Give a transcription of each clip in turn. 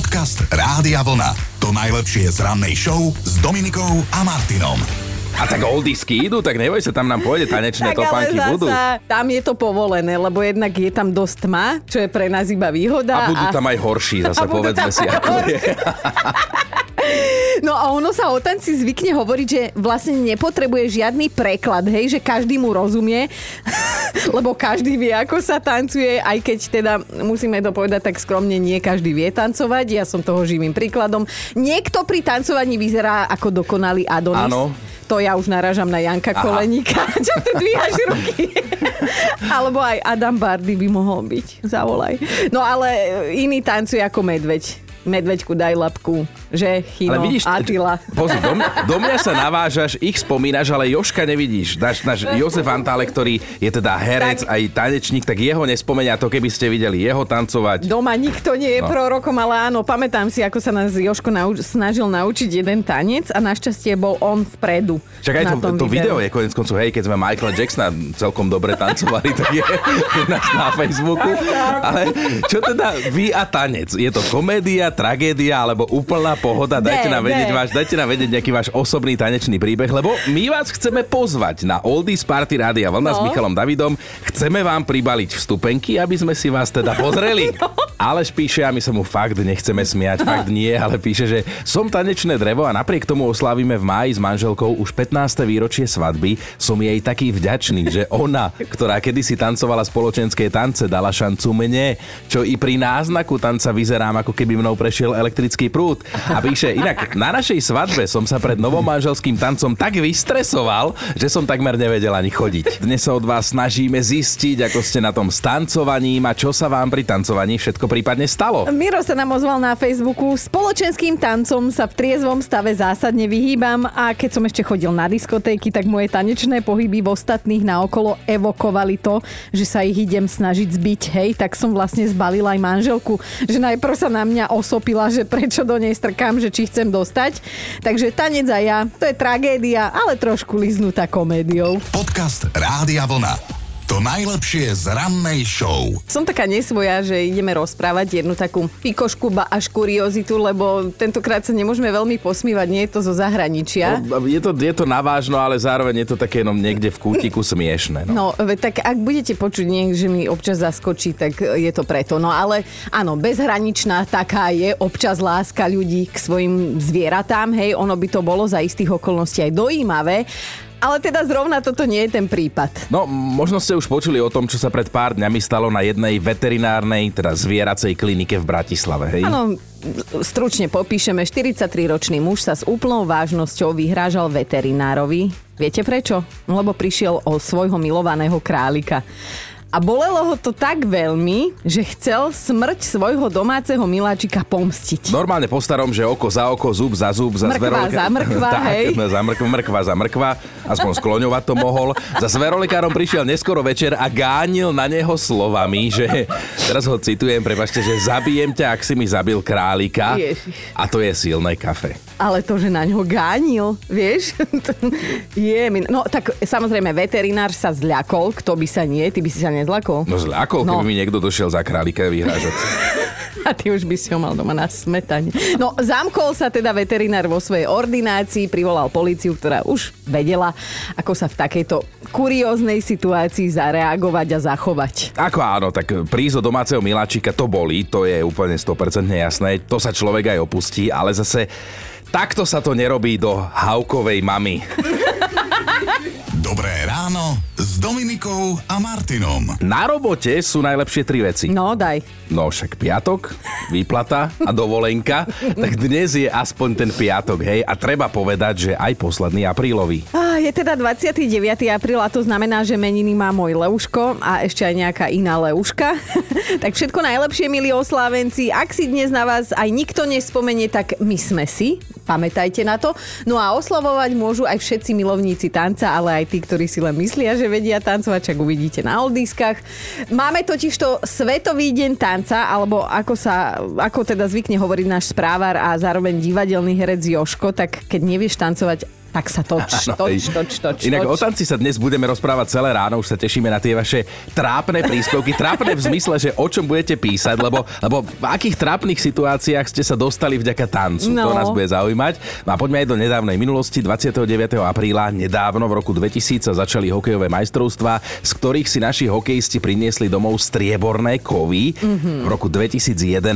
Podcast Rádia Vlna. To najlepšie z rannej show s Dominikou a Martinom. A tak oldiesky idú, tak neboj sa, tam nám pôjde tanečné Tak topánky zasa, budú. tam je to povolené, lebo jednak je tam dosť tma, čo je pre nás iba výhoda. A budú tam aj horší, zase A povedzme si, ako je. No a ono sa o tanci zvykne hovoriť, že vlastne nepotrebuje žiadny preklad, hej, že každý mu rozumie, lebo každý vie, ako sa tancuje, aj keď teda musíme to povedať tak skromne, nie každý vie tancovať, ja som toho živým príkladom. Niekto pri tancovaní vyzerá ako dokonalý Adonis. Áno. To ja už narážam na Janka Aha. Koleníka, čo tu dvíhaš ruky. Alebo aj Adam Bardy by mohol byť, zavolaj. No ale iný tancuje ako medveď. Medveďku daj labku, že? Chino, Ale vidíš, Attila. pozri, do, mňa- do mňa sa navážaš, ich spomínaš, ale Joška nevidíš. Náš, náš Jozef Antále, ktorý je teda herec, Tak. aj tanečník, tak jeho nespomenia to, keby ste videli jeho tancovať. Doma nikto nie je No. prorokom, ale áno, pamätám si, ako sa nás Joško nauč- snažil naučiť jeden tanec a našťastie bol on vpredu. Však aj to, to video je konec koncov, hej, keď sme Michaela Jacksona celkom dobre tancovali, tak je u nás na Facebooku. Ale čo teda vy a tanec? Je to komédia, tragédia alebo úplná pohoda? Dajte nám vedieť, váš, dajte nám vedieť nejaký váš osobný tanečný príbeh, lebo my vás chceme pozvať na Oldies Party Rádia Vlna s No. Michalom Davidom. Chceme vám pribaliť vstupenky, aby sme si vás teda pozreli. Aleš píše, a my sa mu fakt nechceme smiať, fakt nie, ale píše, že som tanečné drevo a napriek tomu oslávime v máji s manželkou už 15. výročie svadby. Som jej taký vďačný, že ona, ktorá kedysi tancovala spoločenské tance, dala šancu mne, čo i pri náznaku tanca vyzerám, ako keby mnou prešiel elektrický prúd. A píše, inak na našej svadbe som sa pred novomanželským tancom tak vystresoval, že som takmer nevedel ani chodiť. Dnes sa od vás snažíme zistiť, ako ste na tom s tancovaním a čo sa vám pri tancovaní všetko prípadne stalo. Miro sa nám ozval na Facebooku. Spoločenským tancom sa v triezvom stave zásadne vyhýbam a keď som ešte chodil na diskotéky, tak moje tanečné pohyby v ostatných naokolo evokovali to, že sa ich idem snažiť zbiť, hej, tak som vlastne zbalila aj manželku, že najprv sa na mňa osopila, že prečo do nej strkám, že či chcem dostať. Takže tanec a ja, to je tragédia, ale trošku liznutá komédiou. Podcast Rádia Vlna. To najlepšie z rannej show. Som taká nesvoja, že ideme rozprávať jednu takú pikošku, ba až kuriozitu, lebo tentokrát sa nemôžeme veľmi posmívať, nie je to zo zahraničia. No, je, to, je to navážno, ale zároveň je to také jenom niekde v kútiku smiešne. No. No, tak ak budete počuť niek, že mi občas zaskočí, tak je to preto. No ale áno, bezhraničná taká je občas láska ľudí k svojim zvieratám, hej, ono by to bolo za istých okolností aj dojímavé. Ale teda zrovna toto nie je ten prípad. No, možno ste už počuli o tom, čo sa pred pár dňami stalo na jednej veterinárnej, teda zvieracej klinike v Bratislave, hej? Áno, stručne popíšeme. 43-ročný muž sa s úplnou vážnosťou vyhrážal veterinárovi. Viete prečo? Lebo prišiel o svojho milovaného králika. A bolelo ho to tak veľmi, že chcel smrť svojho domáceho miláčika pomstiť. Normálne po starom, že oko za oko, zub za zub, za Mrkva zveroleka- za mrkva, tak, hej. no, za mrkva, mrkva za mrkva, aspoň skloňovať to mohol. Za zverolekárom prišiel neskoro večer a gánil na neho slovami, že, teraz ho citujem, prepačte, že zabijem ťa, ak si mi zabil králika. Ježiš. A to je silné kafe. Ale to, že na ňo gánil, vieš? Je mi... No tak samozrejme, veterinár sa zľakol, kto by sa nie, ty by si sa nezľakol. No zľakol, keby No. mi niekto došiel za králika vyhrážať. A ty už by si ho mal doma na smetane. No, zamkol sa teda veterinár vo svojej ordinácii, privolal políciu, ktorá už vedela, ako sa v takejto kurióznej situácii zareagovať a zachovať. Ako áno, tak prísť do domáceho miláčika to bolí, to je úplne 100% jasné, to sa človek aj opustí, ale zase takto sa to nerobí do Haukovej mamy. Dobré ráno s Dominikou a Martinom. Na robote sú najlepšie tri veci. No, daj. No však piatok, výplata a dovolenka, tak dnes je aspoň ten piatok, hej, a treba povedať, že aj posledný aprílový. Á, je teda 29. apríl a to znamená, že meniny má môj Leuško a ešte aj nejaká iná Leuška. tak všetko najlepšie, milí oslávenci. Ak si dnes na vás aj nikto nespomenie, tak my sme si. Pamätajte na to. No a oslavovať môžu aj všetci milovníci tanca, ale aj tí, ktorí si len myslia, že vedia tancovať, čak uvidíte na oldiskách. Máme totiž to Svetový deň tanca, alebo ako sa, ako teda zvykne hovoriť náš správar a zároveň divadelný herec Joško, tak keď nevieš tancovať, Tak sa toč, Áno, toč, toč, toč, Inak o tanci sa dnes budeme rozprávať celé ráno, už sa tešíme na tie vaše trápne príspevky. Trápne v zmysle, že o čom budete písať, lebo, lebo v akých trápnych situáciách ste sa dostali vďaka tancu. To No. nás bude zaujímať. No a poďme aj do nedávnej minulosti. 29. apríla, nedávno v roku 2000 sa začali hokejové majstrovstvá, z ktorých si naši hokejisti priniesli domov strieborné kovy. V roku 2011,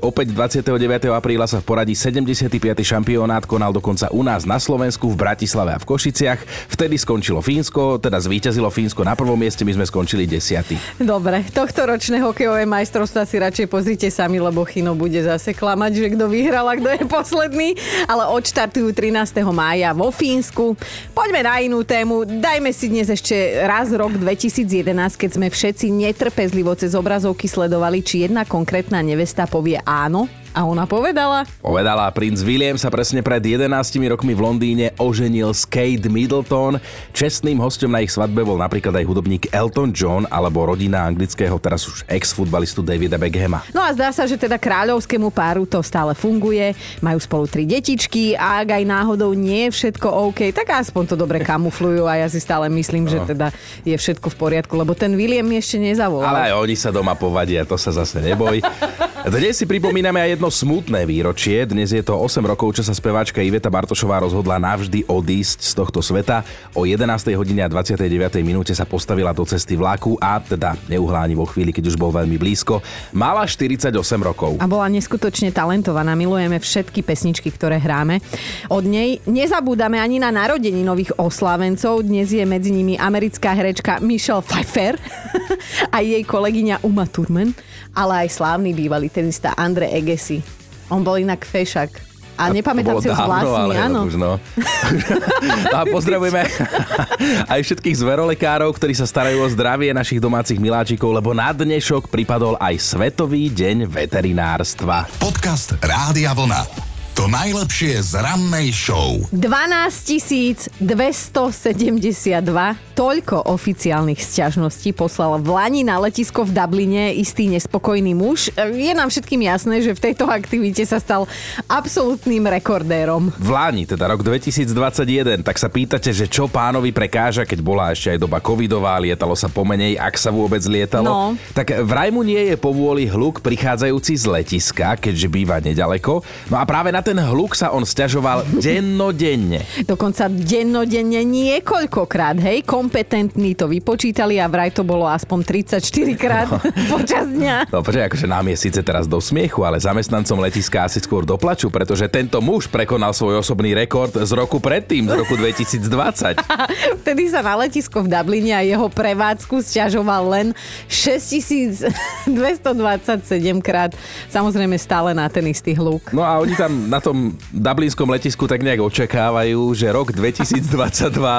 opäť 29. apríla sa v poradí 75. šampionát konal dokonca u nás na Slovensku, v Bratislave a v Košiciach. Vtedy skončilo Fínsko, teda zvíťazilo Fínsko na prvom mieste, my sme skončili desiatí. Dobre, tohto ročné hokejové majstrovstvá si radšej pozrite sami, lebo Chino bude zase klamať, že kto vyhral a kto je posledný. Ale odštartujú 13. mája vo Fínsku. Poďme na inú tému. Dajme si dnes ešte raz rok 2011, keď sme všetci netrpezlivo cez obrazovky sledovali, či jedna konkrétna nevesta povie áno. A ona povedala, Povedala, princ William sa presne pred 11 rokmi v Londýne oženil s Kate Middleton. Čestným hostom na ich svadbe bol napríklad aj hudobník Elton John alebo rodina anglického, teraz už ex-futbalistu Davida Beckhama. No a zdá sa, že teda kráľovskému páru to stále funguje, majú spolu tri detičky a ak aj náhodou nie je všetko OK, tak aspoň to dobre kamuflujú a ja si stále myslím, že teda je všetko v poriadku, lebo ten William ešte nezavolal. Ale aj oni sa doma povadia, to sa zase neboj. Dnes si pripomíname aj jedno smutné výročie. Dnes je to 8 rokov, čo sa speváčka Iveta Bartošová rozhodla navždy odísť z tohto sveta. O 11. hodine a 29. minúte sa postavila do cesty vlaku a teda neuhláni vo chvíli, keď už bol veľmi blízko. Mala 48 rokov. A bola neskutočne talentovaná. Milujeme všetky pesničky, ktoré hráme. Od nej nezabúdame ani na narodení nových oslávencov. Dnes je medzi nimi americká herečka Michelle Pfeiffer a jej kolegyňa Uma Thurman, ale aj slávny bývalý tenista Andre Agassi. On bol inak fešak. A nepamätám si ho z ale áno. Už no. a pozdravujeme aj všetkých zverolekárov, ktorí sa starajú o zdravie našich domácich miláčikov, lebo na dnešok pripadol aj Svetový deň veterinárstva. Podcast Rádia Vlna. To najlepšie z rannej show. 12 272 toľko oficiálnych sťažností poslal v Lani na letisko v Dubline istý nespokojný muž. Je nám všetkým jasné, že v tejto aktivite sa stal absolútnym rekordérom. V Láni, teda rok 2021, tak sa pýtate, že čo pánovi prekáža, keď bola ešte aj doba covidová, lietalo sa pomenej, ak sa vôbec lietalo. No. Tak vraj mu nie je povôli hluk prichádzajúci z letiska, keďže býva nedaleko. No a práve na ten hluk sa on stiažoval dennodenne. Dokonca dennodenne niekoľkokrát, hej, kompetentní to vypočítali a vraj to bolo aspoň 34 krát počas dňa. No počkaj, akože nám je síce teraz do smiechu, ale zamestnancom letiska asi skôr doplaču, pretože tento muž prekonal svoj osobný rekord z roku predtým, z roku 2020. Vtedy sa na letisko v Dubline a jeho prevádzku sťažoval len 6227 krát. Samozrejme stále na ten istý hluk. No a oni tam na tom dublinskom letisku tak nejak očakávajú, že rok 2022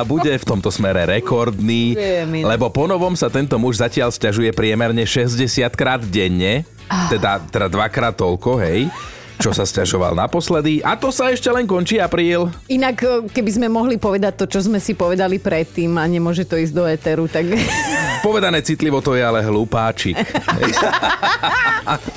bude v tomto smere rekordný, lebo ponovom sa tento muž zatiaľ sťažuje priemerne 60 krát denne, teda, teda dvakrát toľko, hej čo sa sťažoval naposledy. A to sa ešte len končí apríl. Inak, e, keby sme mohli povedať to, čo sme si povedali predtým a nemôže to ísť do éteru, tak... Povedané citlivo to je ale hlupáčik.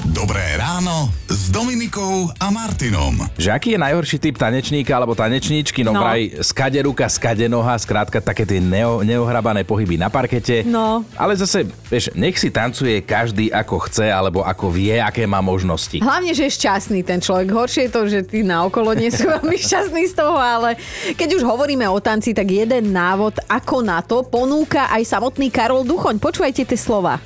Dobré ráno s Dominikou a Martinom. Že aký je najhorší typ tanečníka alebo tanečníčky? No, No. vraj skade ruka, skade noha, skrátka také tie neo, neohrabané pohyby na parkete. No. Ale zase, vieš, nech si tancuje každý ako chce alebo ako vie, aké má možnosti. Hlavne, že je šťastný ten človek. Horšie je to, že tí naokolo nie sú veľmi šťastní z toho, ale keď už hovoríme o tanci, tak jeden návod, ako na to ponúka aj samotný Karol Duchoň. Počúvajte tie slova.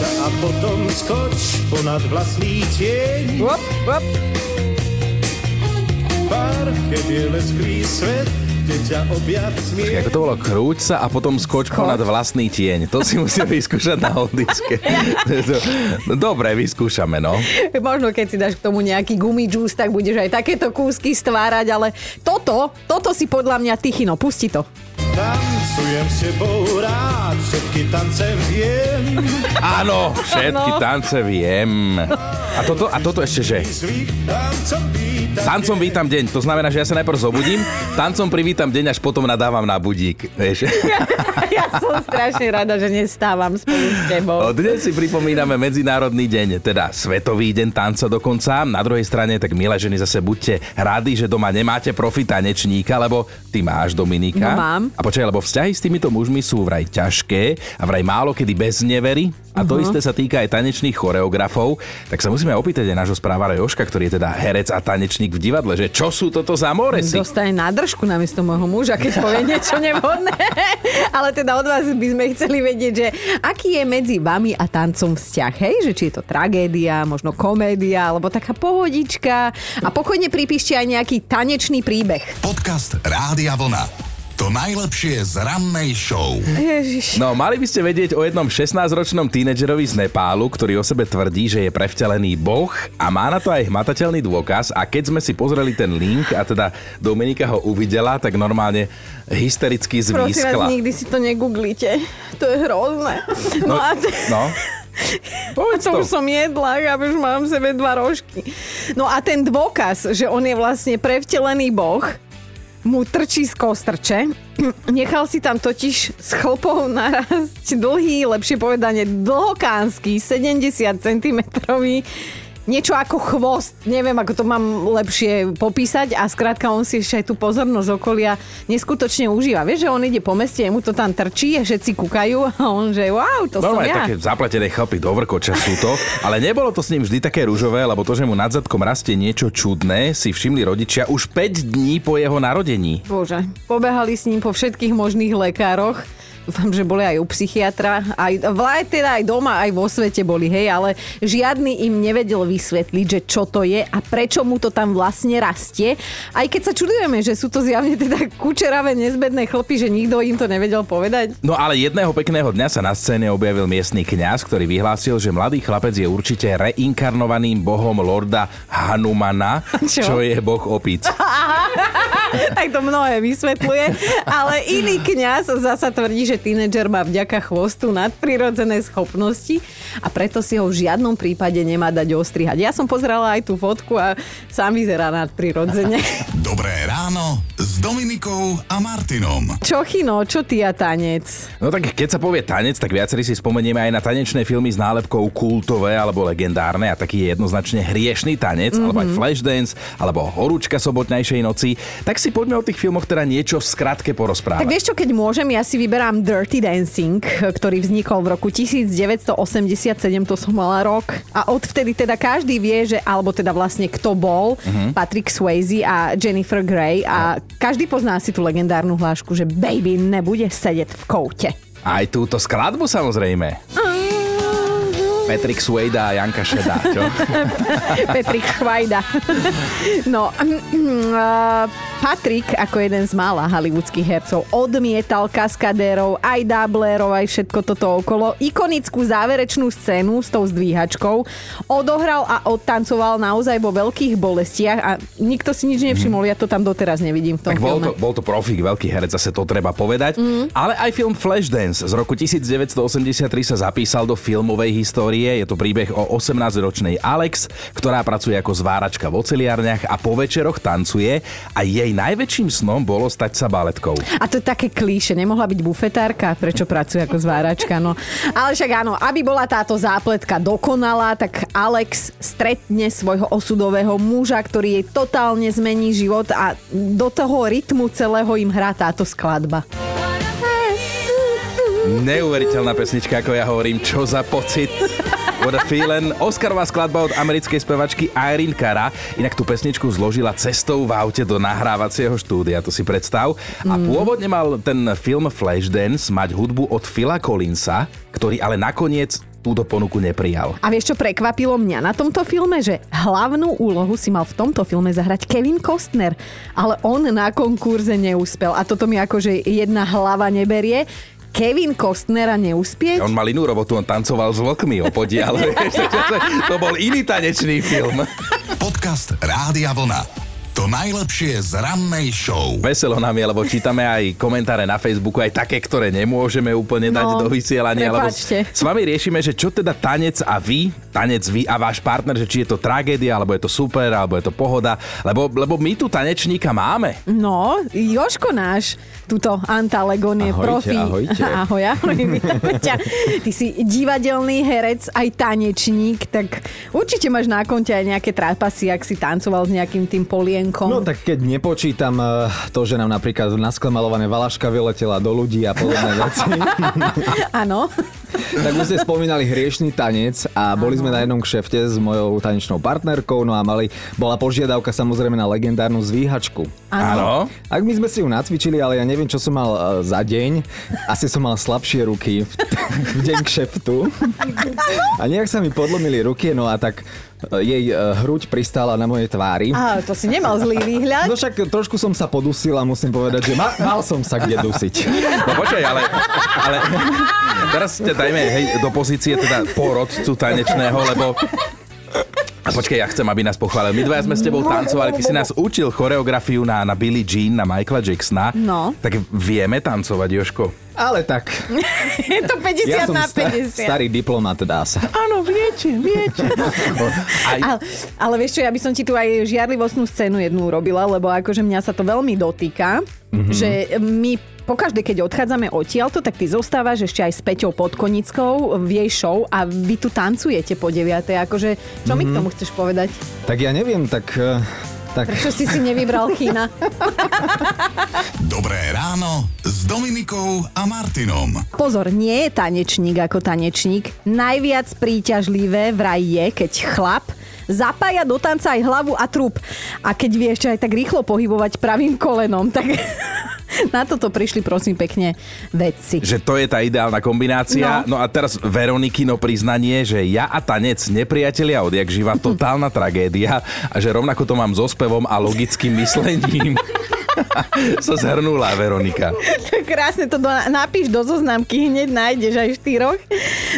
Krúca a potom skoč ponad vlastný tieň. Op, op. Parket je lesklý svet, smie. Ako to bolo, krúť sa a potom skoč Skoč. ponad vlastný tieň. To si musím vyskúšať na hodiske. No, Dobre, vyskúšame, no. Možno keď si dáš k tomu nejaký gumidžús, tak budeš aj takéto kúsky stvárať, ale toto, toto si podľa mňa Tichino, pusti to. Tancujem s tebou rád, všetky tance viem. Áno, všetky tance viem. A toto, a toto ešte, že tancom vítam. deň. To znamená, že ja sa najprv zobudím, tancom privítam deň, až potom nadávam na budík. Vieš? Ja som strašne rada, že nestávam spolu s tebou. Dnes si pripomíname Medzinárodný deň, teda Svetový deň tanca dokonca. Na druhej strane, tak milé ženy, zase buďte radi, že doma nemáte profi tanečníka, lebo ty máš Dominika. No mám. A počkaj, lebo vzťahy s týmito mužmi sú vraj ťažké a vraj málo kedy bez nevery. A to uh-huh. isté sa týka aj tanečných choreografov. Tak sa musíme opýtať aj nášho správala Joška, ktorý je teda herec a tanečník v divadle, že čo sú toto za moresy? Dostane nádržku namiesto môjho muža, keď povie niečo nevhodné. Ale teda od vás by sme chceli vedieť, že aký je medzi vami a tancom vzťah, hej? Že či je to tragédia, možno komédia, alebo taká pohodička. A pokojne pripíšte aj nejaký tanečný príbeh. Podcast Rádia Vlna. To najlepšie z rannej show. Ježiš. No, mali by ste vedieť o jednom 16-ročnom tínedžerovi z Nepálu, ktorý o sebe tvrdí, že je prevtelený boh a má na to aj hmatateľný dôkaz. A keď sme si pozreli ten link a teda Dominika ho uvidela, tak normálne hystericky Prosím vás, nikdy si to negooglite. To je hrozné. No, a t- No, povedz to to. už som jedla, a už mám v sebe dva rožky. No a ten dôkaz, že on je vlastne prevtelený boh, mu trčí z kostrče. Nechal si tam totiž s chlpou narásť dlhý, lepšie povedane dlhokánsky, 70 cm niečo ako chvost, neviem, ako to mám lepšie popísať a skrátka on si ešte aj tú pozornosť okolia neskutočne užíva. Vieš, že on ide po meste, mu to tam trčí a všetci kúkajú a on že wow, to som Normálne ja. také zapletené chlpy do vrkoča sú to, ale nebolo to s ním vždy také rúžové, lebo to, že mu nad zadkom rastie niečo čudné, si všimli rodičia už 5 dní po jeho narodení. Bože, pobehali s ním po všetkých možných lekároch. Dúfam, že boli aj u psychiatra. Aj, vláj teda aj doma, aj vo svete boli, hej, ale žiadny im nevedel vysvetliť, že čo to je a prečo mu to tam vlastne rastie. Aj keď sa čudujeme, že sú to zjavne teda kučeravé nezbedné chlpy, že nikto im to nevedel povedať. No ale jedného pekného dňa sa na scéne objavil miestny kňaz, ktorý vyhlásil, že mladý chlapec je určite reinkarnovaným bohom lorda Hanumana, Čo? čo je boh opic. tak to mnohé vysvetľuje. Ale iný kňaz zasa tvrdí, že tínedžer má vďaka chvostu nadprirodzené schopnosti a preto si ho v žiadnom prípade nemá dať ostrihať. Ja som pozerala aj tú fotku a sám vyzerá nadprirodzene. Dobré ráno s Dominikou a Martinom. čo chino, čo ty a tanec? No tak keď sa povie tanec, tak viacerí si spomenieme aj na tanečné filmy s nálepkou kultové alebo legendárne a taký je jednoznačne hriešný tanec, mm-hmm. alebo aj flashdance, alebo horúčka sobotnejšej noci. Tak si poďme o tých filmoch teda niečo v skratke porozprávať. Tak vieš čo, keď môžem, ja si vyberám Dirty Dancing, ktorý vznikol v roku 1987, to som mala rok. A odvtedy teda každý vie, že, alebo teda vlastne kto bol, uh-huh. Patrick Swayze a Jennifer Grey a každý pozná si tú legendárnu hlášku, že baby nebude sedieť v koute. Aj túto skladbu samozrejme. Patrick Swayze a Janka Šedá, čo? Petrik Chvajda. No, uh, Patrik, ako jeden z mála hollywoodských hercov, odmietal kaskadérov, aj dáblerov, aj všetko toto okolo. Ikonickú záverečnú scénu s tou zdvíhačkou odohral a odtancoval naozaj vo veľkých bolestiach a nikto si nič nevšimol, ja to tam doteraz nevidím v tom Tak bol filme. to, bol to profík, veľký herec, zase to treba povedať. Mm. Ale aj film Flashdance z roku 1983 sa zapísal do filmovej histórie. Je to príbeh o 18-ročnej Alex, ktorá pracuje ako zváračka v oceliarniach a po večeroch tancuje a jej najväčším snom bolo stať sa baletkou. A to je také klíše, nemohla byť bufetárka, prečo pracuje ako zváračka, no. Ale však áno, aby bola táto zápletka dokonalá, tak Alex stretne svojho osudového muža, ktorý jej totálne zmení život a do toho rytmu celého im hrá táto skladba. Neuveriteľná pesnička, ako ja hovorím, čo za pocit. What a feeling. Oscarová skladba od americkej spevačky Irene Cara. Inak tú pesničku zložila cestou v aute do nahrávacieho štúdia, to si predstav. A pôvodne mal ten film Flashdance mať hudbu od Phila Collinsa, ktorý ale nakoniec túto ponuku neprijal. A vieš, čo prekvapilo mňa na tomto filme? Že hlavnú úlohu si mal v tomto filme zahrať Kevin Costner, ale on na konkurze neúspel. A toto mi akože jedna hlava neberie. Kevin Costnera neúspieť? On mal inú robotu, on tancoval s vlkmi o podiale. to bol iný tanečný film. Podcast Rádia Vlna. To najlepšie z rannej show. Veselo nám je, lebo čítame aj komentáre na Facebooku, aj také, ktoré nemôžeme úplne dať No, do vysielania. Lebo prepáčte. s vami riešime, že čo teda tanec a vy, tanec vy a váš partner, že či je to tragédia, alebo je to super, alebo je to pohoda. Lebo, lebo my tu tanečníka máme. No, Joško náš, tuto Antalegón je Ahojte, profi. ahojte. Ahoj, ahoj, vítame ťa. Ty si divadelný herec, aj tanečník, tak určite máš na konte aj nejaké trápasy, ak si tancoval s nejakým tým polienkom. No tak keď nepočítam eh, to, že nám napríklad nasklemalované valaška vyletela do ľudí a podobné veci, Áno. tak už ste spomínali hriešný tanec a boli sme na jednom kšefte s mojou tanečnou partnerkou, no a mali, bola požiadavka samozrejme na legendárnu zvíhačku. Áno. Ak my sme si ju nacvičili, ale ja neviem, čo som mal eh, za deň. Asi som mal slabšie ruky v, v deň kšeftu. A nejak sa mi podlomili ruky, no a tak jej eh, hruď pristála na mojej tvári. Á, to si nemal zlý výhľad. No však trošku som sa podusil a musím povedať, že ma, mal som sa kde dusiť. No počkaj, ale, ale teraz ťa dajme hej, do pozície teda porodcu tanečného, lebo a počkaj, ja chcem, aby nás pochválil. My dvaja sme s tebou tancovali, ty si nás učil choreografiu na, na Billie Jean, na Michaela Jacksona. No. Tak vieme tancovať, Joško? Ale tak, Je to 50 ja som na sta- 50. starý diplomat, dá sa. Áno, viete, viete. Aj, Ale, ale vieš čo, ja by som ti tu aj žiarlivostnú scénu jednu urobila, lebo akože mňa sa to veľmi dotýka, mm-hmm. že my pokaždé, keď odchádzame odtiaľto, tak ty zostávaš ešte aj s Peťou Podkonickou v jej show a vy tu tancujete po 9. Akože, čo mm-hmm. mi k tomu chceš povedať? Tak ja neviem, tak... eh, tak Čo si si nevybral Kína? Dobré ráno s Dominikou a Martinom. Pozor, nie je tanečník ako tanečník. Najviac príťažlivé vraj je, keď chlap zapája do tanca aj hlavu a trup. A keď vieš aj tak rýchlo pohybovať pravým kolenom, tak na toto prišli prosím pekne vedci. že to je tá ideálna kombinácia. No. no a teraz Veronikino priznanie, že ja a tanec nepriatelia odjak živa, totálna tragédia a že rovnako to mám so spevom a logickým myslením. sa zhrnula Veronika. Krásne to do, napíš do zoznamky, hneď nájdeš aj štyroch.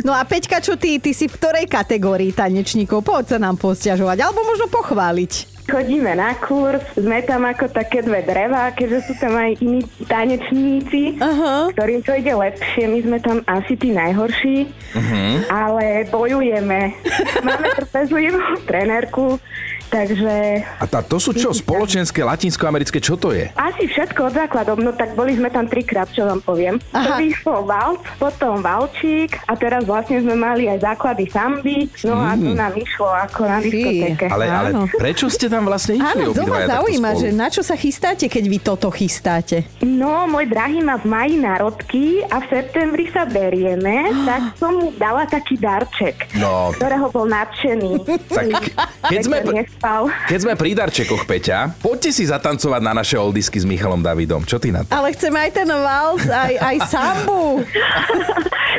No a Peťka, čo ty, ty si v ktorej kategórii tanečníkov? Poď sa nám posťažovať, alebo možno pochváliť. Chodíme na kurz, sme tam ako také dve drevá, keďže sú tam aj iní tanečníci, Aha. ktorým to ide lepšie. My sme tam asi tí najhorší, ale bojujeme. Máme trpezlivú trenérku, takže A tá, to sú čo? Spoločenské, latinskoamerické, čo to je? asi všetko od základov. No tak boli sme tam trikrát, čo vám poviem. Aha. Prvý bol valc, potom valčík a teraz vlastne sme mali aj základy samby, no a to nám išlo ako na Fí. diskotéke. Ale, ale Áno. prečo ste tam vlastne išli Áno, to ma zaujíma, že na čo sa chystáte, keď vy toto chystáte? No, môj drahý má v maji narodky a v septembri sa berieme, tak som mu dala taký darček, No. ktorého bol nadšený. Tak keď sme, nespal. keď sme pri darčekoch, Peťa, poďte si zatancovať na naše oldisky s Michalom Davidom. Čo ty na to? Ale chceme aj ten vals, aj, aj sambu.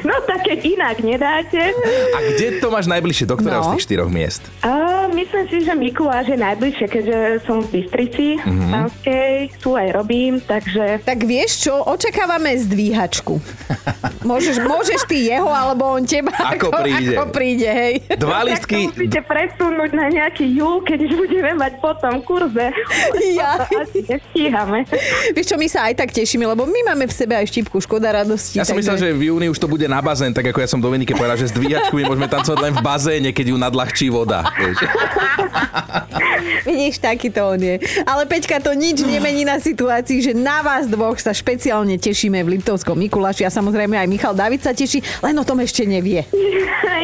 No tak keď inak nedáte. A kde to máš najbližšie? Do ktorého No. z tých štyroch miest? A myslím si, že Mikuláš je najbližšie, keďže som v Bystrici, Mhm. mm-hmm. Banskej, tu aj robím, takže Tak vieš čo, očakávame zdvíhačku. Môžeš, môžeš ty jeho, alebo on teba. Ako príde. Ako príde, hej. Dva tak to listky, musíte presunúť na nejaký júl, keď už budeme mať potom kurze. Ja. Asi nestíhame. Vieš čo, my sa aj tak tešíme, lebo my máme v sebe aj štipku Škoda radosti. Ja som myslel, že v júni už to bude na bazén, tak ako ja som Dominike povedal, že s dvíjačkou my môžeme tancovať len v bazéne, keď ju nadľahčí voda. Vidíš, takýto on je. Ale Peťka, to nič nemení na situácii, že na vás dvoch sa špeciálne tešíme v Liptovskom Mikuláši a samozrejme aj Michal David sa teší, len o tom ešte nevie.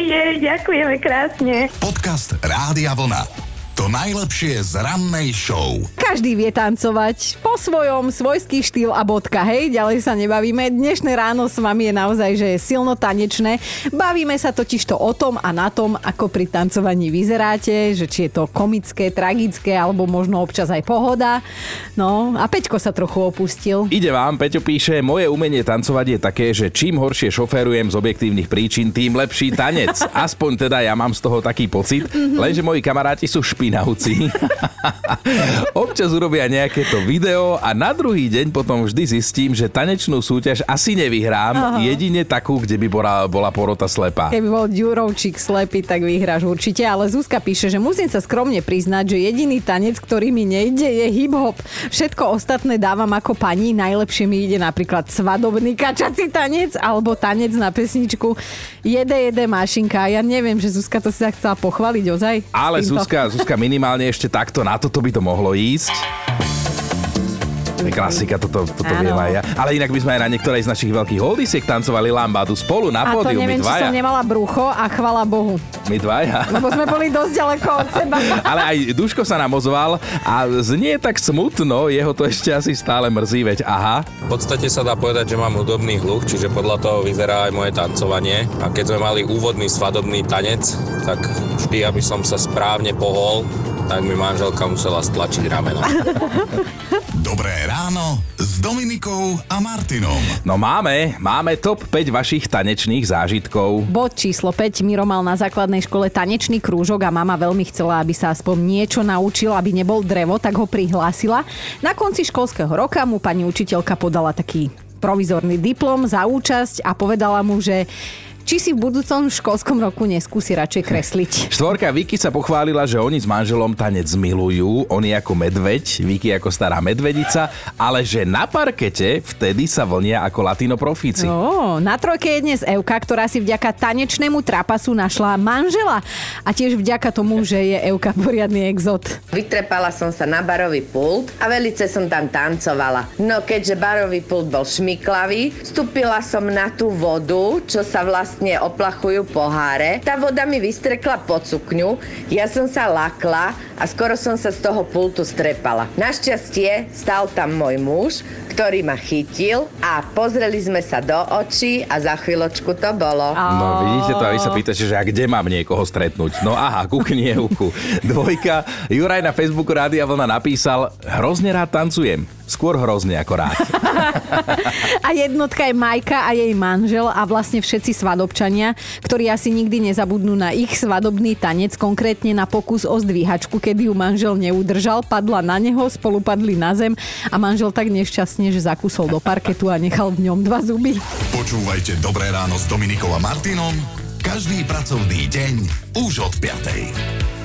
Je, ďakujeme krásne. Podcast Rádia Vlna. To najlepšie z rannej show. Každý vie tancovať po svojom, svojský štýl a bodka. Hej, ďalej sa nebavíme. Dnešné ráno s vami je naozaj, že je silno tanečné. Bavíme sa totiž to o tom a na tom, ako pri tancovaní vyzeráte, že či je to komické, tragické, alebo možno občas aj pohoda. No a Peťko sa trochu opustil. Ide vám, Peťo píše, moje umenie tancovať je také, že čím horšie šoférujem z objektívnych príčin, tým lepší tanec. Aspoň teda ja mám z toho taký pocit. Lenže moji kamaráti sú špinavci. Občas urobia nejaké to video a na druhý deň potom vždy zistím, že tanečnú súťaž asi nevyhrám, Aha. jedine takú, kde by bola, bola porota slepá. Keby bol Ďurovčík slepý, tak vyhráš určite, ale Zuzka píše, že musím sa skromne priznať, že jediný tanec, ktorý mi nejde, je hip-hop. Všetko ostatné dávam ako pani, najlepšie mi ide napríklad svadobný kačací tanec alebo tanec na pesničku Jede, jede mašinka. Ja neviem, že Zuzka to si sa chcela pochváliť ozaj. Ale Zuzka, Zuzka minimálne ešte takto na toto by to mohlo ísť. To je klasika, toto, toto viem aj ja. Ale inak by sme aj na niektorej z našich veľkých holdisiek tancovali lambadu spolu na pódiu, my neviem, či dvaja. som nemala brucho a chvala Bohu. My dvaja. Lebo sme boli dosť ďaleko od seba. Ale aj Duško sa nám ozval a znie tak smutno, jeho to ešte asi stále mrzí, veď aha. V podstate sa dá povedať, že mám hudobný hluch, čiže podľa toho vyzerá aj moje tancovanie. A keď sme mali úvodný svadobný tanec, tak vždy, aby som sa správne pohol, tak mi manželka musela stlačiť rameno. Dobré ráno s Dominikou a Martinom. No máme, máme top 5 vašich tanečných zážitkov. Bod číslo 5. Miro mal na základnej škole tanečný krúžok a mama veľmi chcela, aby sa aspoň niečo naučil, aby nebol drevo, tak ho prihlásila. Na konci školského roka mu pani učiteľka podala taký provizorný diplom za účasť a povedala mu, že či si v budúcom školskom roku neskúsi radšej kresliť. Štvorka Vicky sa pochválila, že oni s manželom tanec milujú, on je ako medveď, Vicky ako stará medvedica, ale že na parkete vtedy sa vlnia ako latino profíci. Ó, na trojke je dnes Euka, ktorá si vďaka tanečnému trapasu našla manžela. A tiež vďaka tomu, že je Euka poriadny exot. Vytrepala som sa na barový pult a velice som tam tancovala. No keďže barový pult bol šmiklavý, vstúpila som na tú vodu, čo sa vlastne oplachujú poháre. Tá voda mi vystrekla pod sukňu, ja som sa lakla a skoro som sa z toho pultu strepala. Našťastie stal tam môj muž, ktorý ma chytil a pozreli sme sa do očí a za chvíľočku to bolo. No vidíte to a vy sa pýtate, že a kde mám niekoho stretnúť? No aha, ku kniehúku. Dvojka. Juraj na Facebooku Rádia Vlna napísal, hrozne rád tancujem. Skôr hrozne ako rád. A jednotka je Majka a jej manžel a vlastne všetci svadobčania, ktorí asi nikdy nezabudnú na ich svadobný tanec, konkrétne na pokus o zdvíhačku, kedy ju manžel neudržal, padla na neho, spolu padli na zem a manžel tak nešťastne, že zakusol do parketu a nechal v ňom dva zuby. Počúvajte Dobré ráno s Dominikou a Martinom každý pracovný deň už od 5.